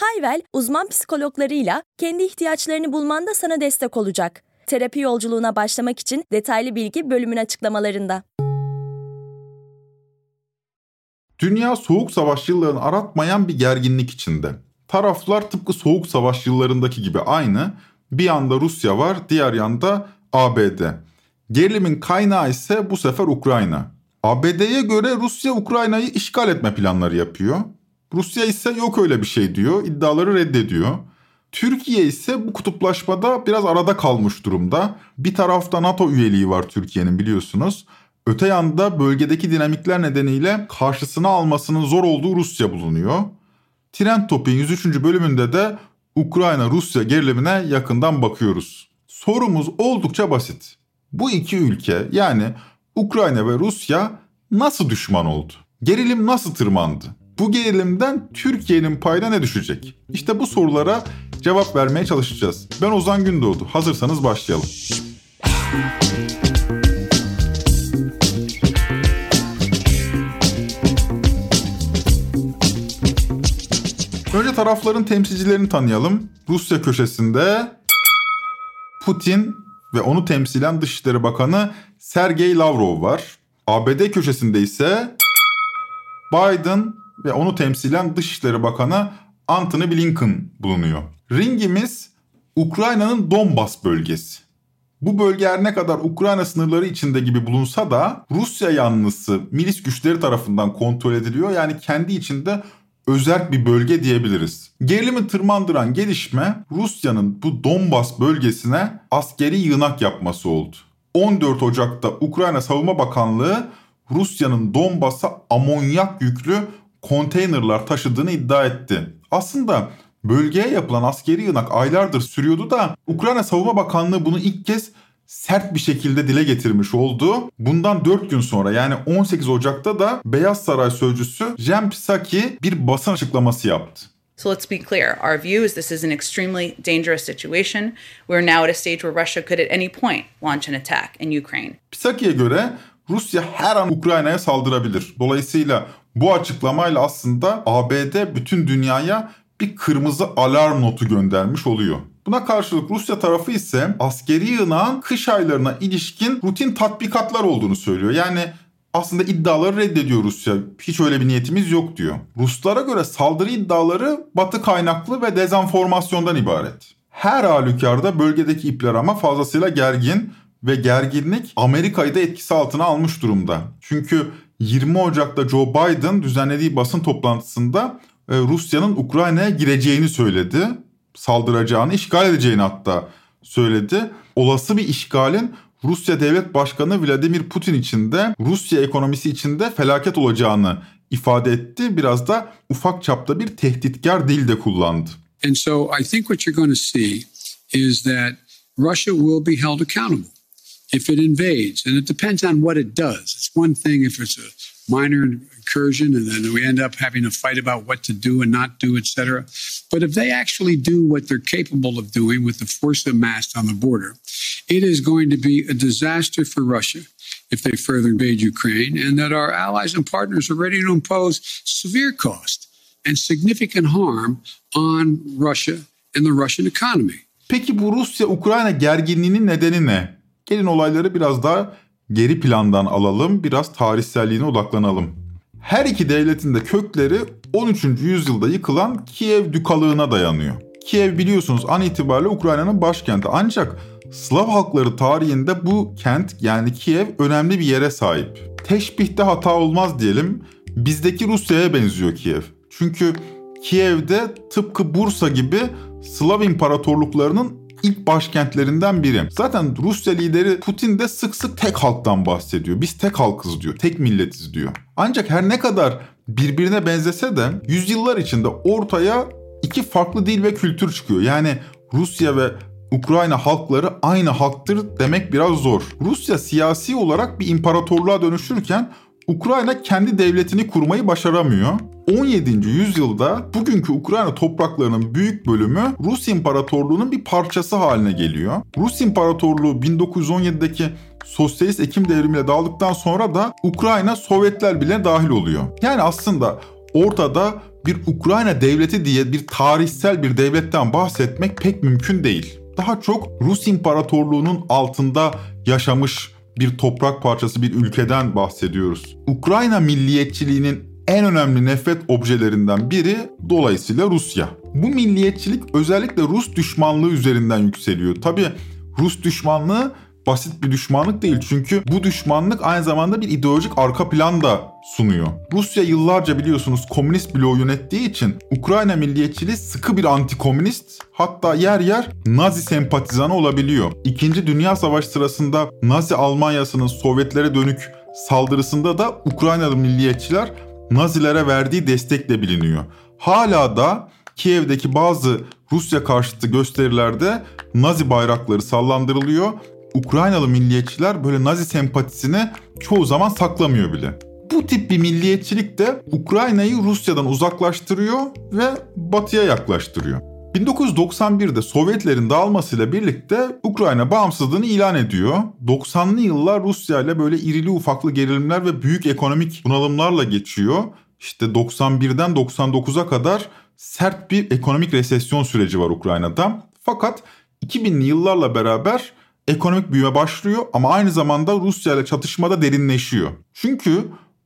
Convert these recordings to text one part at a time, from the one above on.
Hayvel, uzman psikologlarıyla kendi ihtiyaçlarını bulmanda sana destek olacak. Terapi yolculuğuna başlamak için detaylı bilgi bölümün açıklamalarında. Dünya soğuk savaş yıllarını aratmayan bir gerginlik içinde. Taraflar tıpkı soğuk savaş yıllarındaki gibi aynı. Bir yanda Rusya var, diğer yanda ABD. Gerilimin kaynağı ise bu sefer Ukrayna. ABD'ye göre Rusya Ukrayna'yı işgal etme planları yapıyor. Rusya ise yok öyle bir şey diyor, iddiaları reddediyor. Türkiye ise bu kutuplaşmada biraz arada kalmış durumda. Bir tarafta NATO üyeliği var Türkiye'nin biliyorsunuz. Öte yanda bölgedeki dinamikler nedeniyle karşısına almasının zor olduğu Rusya bulunuyor. Trend Topik'in 103. bölümünde de Ukrayna-Rusya gerilimine yakından bakıyoruz. Sorumuz oldukça basit. Bu iki ülke yani Ukrayna ve Rusya nasıl düşman oldu? Gerilim nasıl tırmandı? Bu gerilimden Türkiye'nin payına ne düşecek? İşte bu sorulara cevap vermeye çalışacağız. Ben Ozan Gündoğdu. Hazırsanız başlayalım. Önce tarafların temsilcilerini tanıyalım. Rusya köşesinde Putin ve onu temsilen Dışişleri Bakanı Sergey Lavrov var. ABD köşesinde ise Biden ve onu temsilen Dışişleri Bakanı Antony Blinken bulunuyor. Ringimiz Ukrayna'nın Donbas bölgesi. Bu bölge her ne kadar Ukrayna sınırları içinde gibi bulunsa da Rusya yanlısı milis güçleri tarafından kontrol ediliyor. Yani kendi içinde özel bir bölge diyebiliriz. Gerilimi tırmandıran gelişme Rusya'nın bu Donbas bölgesine askeri yığınak yapması oldu. 14 Ocak'ta Ukrayna Savunma Bakanlığı Rusya'nın Donbas'a amonyak yüklü konteynerlar taşıdığını iddia etti. Aslında bölgeye yapılan askeri yığınak aylardır sürüyordu da Ukrayna Savunma Bakanlığı bunu ilk kez sert bir şekilde dile getirmiş oldu. Bundan 4 gün sonra yani 18 Ocak'ta da Beyaz Saray sözcüsü Jen Psaki bir basın açıklaması yaptı. So let's be clear. Our view is this is an extremely dangerous situation. We're now at a stage where Russia could at any point launch an attack in Ukraine. Psaki'ye göre Rusya her an Ukrayna'ya saldırabilir. Dolayısıyla bu açıklamayla aslında ABD bütün dünyaya bir kırmızı alarm notu göndermiş oluyor. Buna karşılık Rusya tarafı ise askeri yığınağın kış aylarına ilişkin rutin tatbikatlar olduğunu söylüyor. Yani aslında iddiaları reddediyor Rusya. Hiç öyle bir niyetimiz yok diyor. Ruslara göre saldırı iddiaları batı kaynaklı ve dezenformasyondan ibaret. Her halükarda bölgedeki ipler ama fazlasıyla gergin ve gerginlik Amerika'yı da etkisi altına almış durumda. Çünkü 20 Ocak'ta Joe Biden düzenlediği basın toplantısında e, Rusya'nın Ukrayna'ya gireceğini söyledi. Saldıracağını, işgal edeceğini hatta söyledi. Olası bir işgalin Rusya Devlet Başkanı Vladimir Putin için de Rusya ekonomisi için de felaket olacağını ifade etti. Biraz da ufak çapta bir tehditkar dil de kullandı. And so I think what you're going to see is that Russia will be held accountable if it invades. And it depends on what it does. It's one thing if it's a minor incursion and then we end up having a fight about what to do and not do, etc. But if they actually do what they're capable of doing with the force amassed on the border, it is going to be a disaster for Russia if they further invade Ukraine, and that our allies and partners are ready to impose severe cost and significant harm on Russia and the Russian economy. Peki bu Rusya-Ukrayna gerginliğinin nedeni ne? Gelin olayları biraz daha geri plandan alalım, biraz tarihselliğine odaklanalım. Her iki devletin de kökleri 13. yüzyılda yıkılan Kiev Dükalığına dayanıyor. Kiev biliyorsunuz an itibariyle Ukrayna'nın başkenti ancak Slav halkları tarihinde bu kent yani Kiev önemli bir yere sahip. Teşbihte hata olmaz diyelim. Bizdeki Rusya'ya benziyor Kiev. Çünkü Kiev'de tıpkı Bursa gibi Slav imparatorluklarının ilk başkentlerinden biri. Zaten Rusya lideri Putin de sık sık tek halktan bahsediyor. Biz tek halkız diyor, tek milletiz diyor. Ancak her ne kadar birbirine benzese de yüzyıllar içinde ortaya iki farklı dil ve kültür çıkıyor. Yani Rusya ve Ukrayna halkları aynı halktır demek biraz zor. Rusya siyasi olarak bir imparatorluğa dönüşürken Ukrayna kendi devletini kurmayı başaramıyor. 17. yüzyılda bugünkü Ukrayna topraklarının büyük bölümü Rus İmparatorluğu'nun bir parçası haline geliyor. Rus İmparatorluğu 1917'deki sosyalist Ekim devrimiyle dağıldıktan sonra da Ukrayna Sovyetler bile dahil oluyor. Yani aslında ortada bir Ukrayna devleti diye bir tarihsel bir devletten bahsetmek pek mümkün değil. Daha çok Rus İmparatorluğu'nun altında yaşamış bir toprak parçası bir ülkeden bahsediyoruz. Ukrayna milliyetçiliğinin en önemli nefret objelerinden biri dolayısıyla Rusya. Bu milliyetçilik özellikle Rus düşmanlığı üzerinden yükseliyor. Tabi Rus düşmanlığı basit bir düşmanlık değil. Çünkü bu düşmanlık aynı zamanda bir ideolojik arka plan da sunuyor. Rusya yıllarca biliyorsunuz komünist bloğu yönettiği için Ukrayna milliyetçiliği sıkı bir antikomünist hatta yer yer Nazi sempatizanı olabiliyor. İkinci Dünya Savaşı sırasında Nazi Almanyası'nın Sovyetlere dönük saldırısında da Ukraynalı milliyetçiler Nazilere verdiği destekle biliniyor. Hala da Kiev'deki bazı Rusya karşıtı gösterilerde Nazi bayrakları sallandırılıyor Ukraynalı milliyetçiler böyle Nazi sempatisini çoğu zaman saklamıyor bile. Bu tip bir milliyetçilik de Ukrayna'yı Rusya'dan uzaklaştırıyor ve batıya yaklaştırıyor. 1991'de Sovyetlerin dağılmasıyla birlikte Ukrayna bağımsızlığını ilan ediyor. 90'lı yıllar Rusya ile böyle irili ufaklı gerilimler ve büyük ekonomik bunalımlarla geçiyor. İşte 91'den 99'a kadar sert bir ekonomik resesyon süreci var Ukrayna'da. Fakat 2000'li yıllarla beraber ekonomik büyüme başlıyor ama aynı zamanda Rusya ile çatışmada derinleşiyor. Çünkü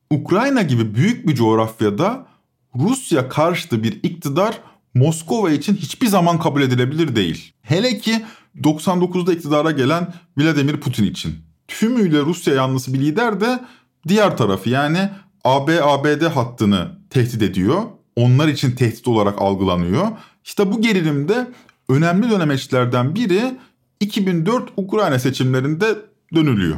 Ukrayna gibi büyük bir coğrafyada Rusya karşıtı bir iktidar Moskova için hiçbir zaman kabul edilebilir değil. Hele ki 99'da iktidara gelen Vladimir Putin için. Tümüyle Rusya yanlısı bir lider de diğer tarafı yani AB-ABD hattını tehdit ediyor. Onlar için tehdit olarak algılanıyor. İşte bu gerilimde önemli dönemeçlerden biri 2004 Ukrayna seçimlerinde dönülüyor.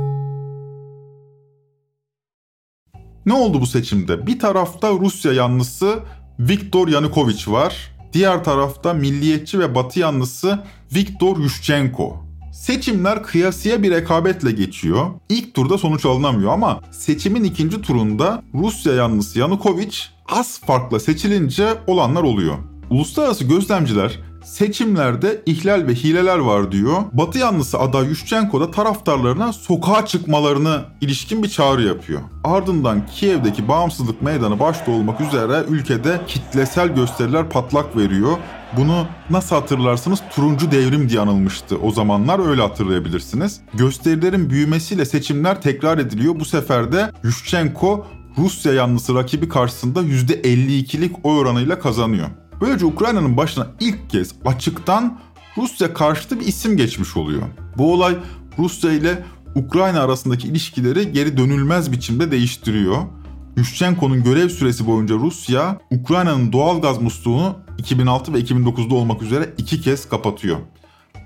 Ne oldu bu seçimde? Bir tarafta Rusya yanlısı Viktor Yanukovych var. Diğer tarafta milliyetçi ve batı yanlısı Viktor Yushchenko. Seçimler kıyasıya bir rekabetle geçiyor. İlk turda sonuç alınamıyor ama seçimin ikinci turunda Rusya yanlısı Yanukovych az farkla seçilince olanlar oluyor. Uluslararası gözlemciler seçimlerde ihlal ve hileler var diyor. Batı yanlısı aday Yushchenko da taraftarlarına sokağa çıkmalarını ilişkin bir çağrı yapıyor. Ardından Kiev'deki bağımsızlık meydanı başta olmak üzere ülkede kitlesel gösteriler patlak veriyor. Bunu nasıl hatırlarsınız turuncu devrim diye anılmıştı o zamanlar öyle hatırlayabilirsiniz. Gösterilerin büyümesiyle seçimler tekrar ediliyor. Bu sefer de Yushchenko Rusya yanlısı rakibi karşısında %52'lik oy oranıyla kazanıyor. Böylece Ukrayna'nın başına ilk kez açıktan Rusya karşıtı bir isim geçmiş oluyor. Bu olay Rusya ile Ukrayna arasındaki ilişkileri geri dönülmez biçimde değiştiriyor. Yushchenko'nun görev süresi boyunca Rusya, Ukrayna'nın doğal gaz musluğunu 2006 ve 2009'da olmak üzere iki kez kapatıyor.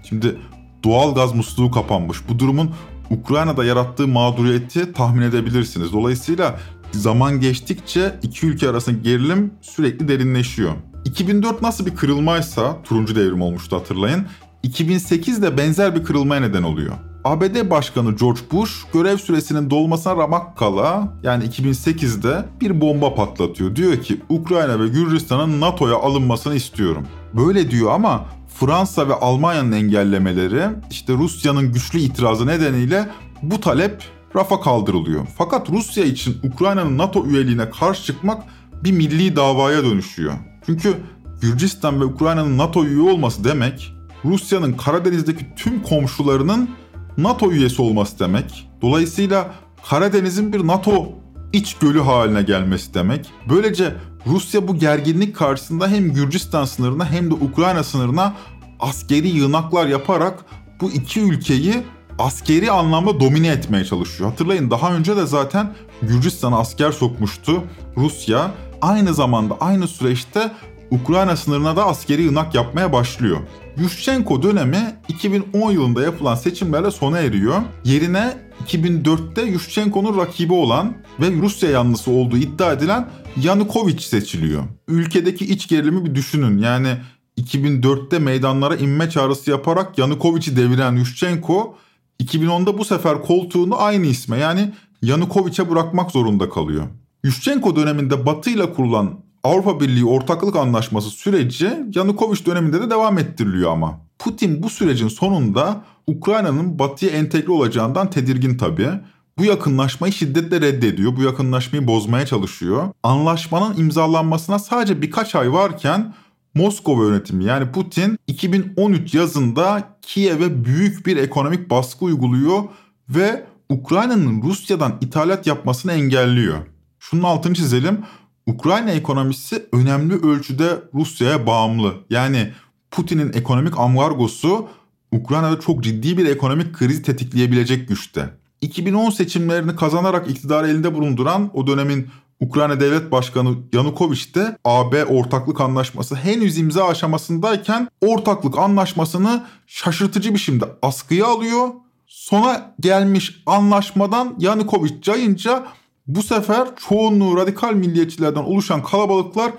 Şimdi doğal gaz musluğu kapanmış. Bu durumun Ukrayna'da yarattığı mağduriyeti tahmin edebilirsiniz. Dolayısıyla zaman geçtikçe iki ülke arasındaki gerilim sürekli derinleşiyor. 2004 nasıl bir kırılmaysa turuncu devrim olmuştu hatırlayın. 2008 de benzer bir kırılmaya neden oluyor. ABD Başkanı George Bush görev süresinin dolmasına ramak kala yani 2008'de bir bomba patlatıyor. Diyor ki Ukrayna ve Gürcistan'ın NATO'ya alınmasını istiyorum. Böyle diyor ama Fransa ve Almanya'nın engellemeleri işte Rusya'nın güçlü itirazı nedeniyle bu talep rafa kaldırılıyor. Fakat Rusya için Ukrayna'nın NATO üyeliğine karşı çıkmak bir milli davaya dönüşüyor. Çünkü Gürcistan ve Ukrayna'nın NATO üye olması demek Rusya'nın Karadeniz'deki tüm komşularının NATO üyesi olması demek. Dolayısıyla Karadeniz'in bir NATO iç gölü haline gelmesi demek. Böylece Rusya bu gerginlik karşısında hem Gürcistan sınırına hem de Ukrayna sınırına askeri yığınaklar yaparak bu iki ülkeyi askeri anlamda domine etmeye çalışıyor. Hatırlayın daha önce de zaten Gürcistan'a asker sokmuştu Rusya. Aynı zamanda aynı süreçte Ukrayna sınırına da askeri yığınak yapmaya başlıyor. Yushchenko dönemi 2010 yılında yapılan seçimlerle sona eriyor. Yerine 2004'te Yushchenko'nun rakibi olan ve Rusya yanlısı olduğu iddia edilen Yanukovych seçiliyor. Ülkedeki iç gerilimi bir düşünün. Yani 2004'te meydanlara inme çağrısı yaparak Yanukovych'i deviren Yushchenko 2010'da bu sefer koltuğunu aynı isme yani Yanukovych'e bırakmak zorunda kalıyor. Yushchenko döneminde Batı ile kurulan Avrupa Birliği Ortaklık Anlaşması süreci Yanukovych döneminde de devam ettiriliyor ama. Putin bu sürecin sonunda Ukrayna'nın batıya entegre olacağından tedirgin tabii. Bu yakınlaşmayı şiddetle reddediyor. Bu yakınlaşmayı bozmaya çalışıyor. Anlaşmanın imzalanmasına sadece birkaç ay varken Moskova yönetimi yani Putin 2013 yazında Kiev'e büyük bir ekonomik baskı uyguluyor ve Ukrayna'nın Rusya'dan ithalat yapmasını engelliyor. Şunun altını çizelim. Ukrayna ekonomisi önemli ölçüde Rusya'ya bağımlı. Yani Putin'in ekonomik ambargosu Ukrayna'da çok ciddi bir ekonomik kriz tetikleyebilecek güçte. 2010 seçimlerini kazanarak iktidarı elinde bulunduran o dönemin Ukrayna Devlet Başkanı Yanukovych de AB ortaklık anlaşması henüz imza aşamasındayken ortaklık anlaşmasını şaşırtıcı bir şekilde askıya alıyor. Sona gelmiş anlaşmadan Yanukovych cayınca bu sefer çoğunluğu radikal milliyetçilerden oluşan kalabalıklar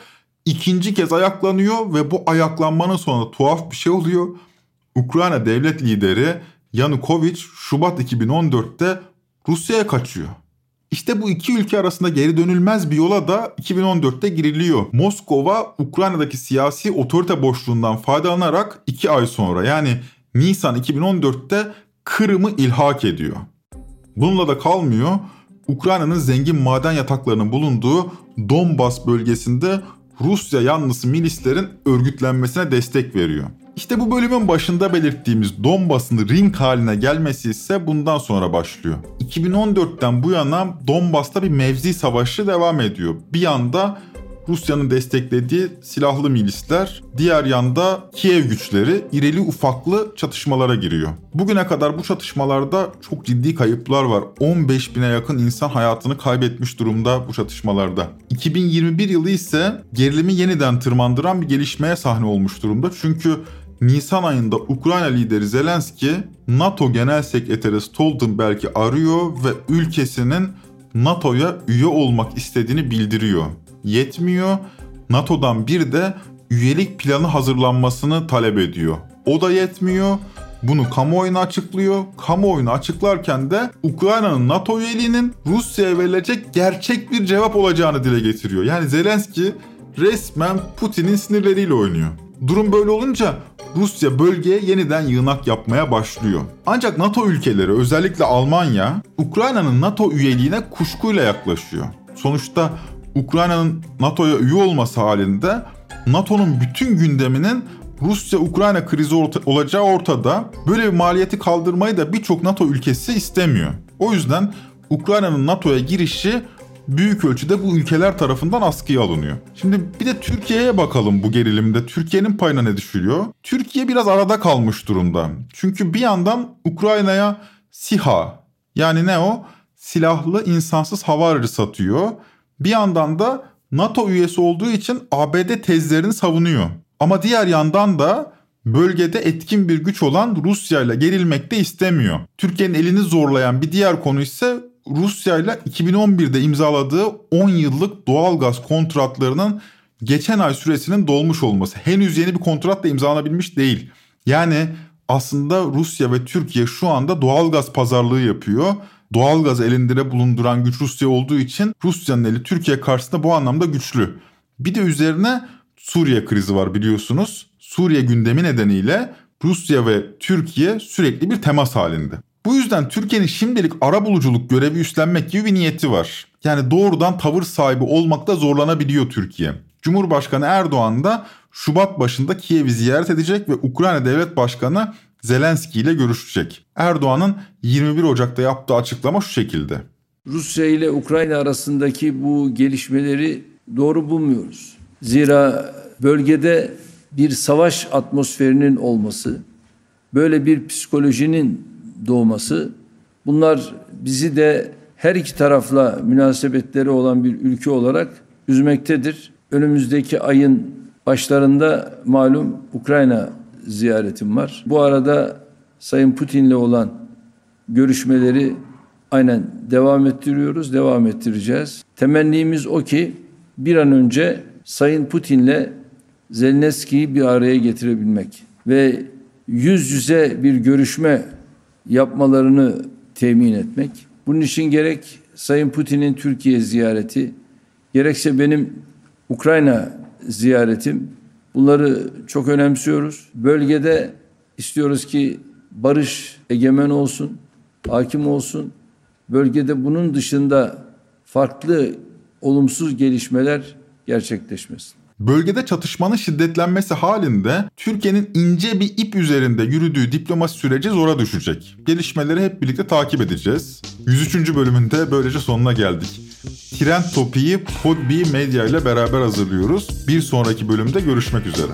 ikinci kez ayaklanıyor ve bu ayaklanmanın sonunda tuhaf bir şey oluyor. Ukrayna devlet lideri Yanukovych Şubat 2014'te Rusya'ya kaçıyor. İşte bu iki ülke arasında geri dönülmez bir yola da 2014'te giriliyor. Moskova Ukrayna'daki siyasi otorite boşluğundan faydalanarak iki ay sonra yani Nisan 2014'te Kırım'ı ilhak ediyor. Bununla da kalmıyor. Ukrayna'nın zengin maden yataklarının bulunduğu Donbas bölgesinde Rusya yanlısı milislerin örgütlenmesine destek veriyor. İşte bu bölümün başında belirttiğimiz Donbas'ın ring haline gelmesi ise bundan sonra başlıyor. 2014'ten bu yana Donbas'ta bir mevzi savaşı devam ediyor. Bir yanda Rusya'nın desteklediği silahlı milisler, diğer yanda Kiev güçleri irili ufaklı çatışmalara giriyor. Bugüne kadar bu çatışmalarda çok ciddi kayıplar var. 15 bine yakın insan hayatını kaybetmiş durumda bu çatışmalarda. 2021 yılı ise gerilimi yeniden tırmandıran bir gelişmeye sahne olmuş durumda. Çünkü Nisan ayında Ukrayna lideri Zelenski NATO Genel Sekreteri Stoltenberg'i arıyor ve ülkesinin NATO'ya üye olmak istediğini bildiriyor. Yetmiyor. NATO'dan bir de üyelik planı hazırlanmasını talep ediyor. O da yetmiyor. Bunu kamuoyuna açıklıyor. Kamuoyuna açıklarken de Ukrayna'nın NATO üyeliğinin Rusya'ya verilecek gerçek bir cevap olacağını dile getiriyor. Yani Zelenski resmen Putin'in sinirleriyle oynuyor. Durum böyle olunca Rusya bölgeye yeniden yığınak yapmaya başlıyor. Ancak NATO ülkeleri özellikle Almanya Ukrayna'nın NATO üyeliğine kuşkuyla yaklaşıyor. Sonuçta Ukrayna'nın NATO'ya üye olması halinde NATO'nun bütün gündeminin Rusya-Ukrayna krizi orta, olacağı ortada. Böyle bir maliyeti kaldırmayı da birçok NATO ülkesi istemiyor. O yüzden Ukrayna'nın NATO'ya girişi büyük ölçüde bu ülkeler tarafından askıya alınıyor. Şimdi bir de Türkiye'ye bakalım bu gerilimde. Türkiye'nin payına ne düşülüyor? Türkiye biraz arada kalmış durumda. Çünkü bir yandan Ukrayna'ya SİHA yani ne o? Silahlı insansız hava aracı satıyor. Bir yandan da NATO üyesi olduğu için ABD tezlerini savunuyor. Ama diğer yandan da bölgede etkin bir güç olan Rusya ile gerilmek de istemiyor. Türkiye'nin elini zorlayan bir diğer konu ise Rusya ile 2011'de imzaladığı 10 yıllık doğalgaz kontratlarının geçen ay süresinin dolmuş olması. Henüz yeni bir kontrat da imzalanabilmiş değil. Yani aslında Rusya ve Türkiye şu anda doğalgaz pazarlığı yapıyor. Doğalgaz elinde bulunduran güç Rusya olduğu için Rusya'nın eli Türkiye karşısında bu anlamda güçlü. Bir de üzerine Suriye krizi var biliyorsunuz. Suriye gündemi nedeniyle Rusya ve Türkiye sürekli bir temas halinde. Bu yüzden Türkiye'nin şimdilik ara buluculuk görevi üstlenmek gibi bir niyeti var. Yani doğrudan tavır sahibi olmakta zorlanabiliyor Türkiye. Cumhurbaşkanı Erdoğan da Şubat başında Kiev'i ziyaret edecek ve Ukrayna Devlet Başkanı Zelenski ile görüşecek. Erdoğan'ın 21 Ocak'ta yaptığı açıklama şu şekilde. Rusya ile Ukrayna arasındaki bu gelişmeleri doğru bulmuyoruz. Zira bölgede bir savaş atmosferinin olması, böyle bir psikolojinin doğması bunlar bizi de her iki tarafla münasebetleri olan bir ülke olarak üzmektedir. Önümüzdeki ayın başlarında malum Ukrayna ziyaretim var. Bu arada Sayın Putin'le olan görüşmeleri aynen devam ettiriyoruz, devam ettireceğiz. Temennimiz o ki bir an önce Sayın Putin'le Zelenski'yi bir araya getirebilmek ve yüz yüze bir görüşme yapmalarını temin etmek. Bunun için gerek Sayın Putin'in Türkiye ziyareti, gerekse benim Ukrayna ziyaretim bunları çok önemsiyoruz. Bölgede istiyoruz ki barış egemen olsun, hakim olsun. Bölgede bunun dışında farklı olumsuz gelişmeler gerçekleşmesin. Bölgede çatışmanın şiddetlenmesi halinde Türkiye'nin ince bir ip üzerinde yürüdüğü diplomasi süreci zora düşecek. Gelişmeleri hep birlikte takip edeceğiz. 103. bölümünde böylece sonuna geldik. Trend Topi'yi Podbi Medya ile beraber hazırlıyoruz. Bir sonraki bölümde görüşmek üzere.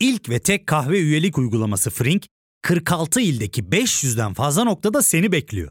İlk ve tek kahve üyelik uygulaması Frink, 46 ildeki 500'den fazla noktada seni bekliyor.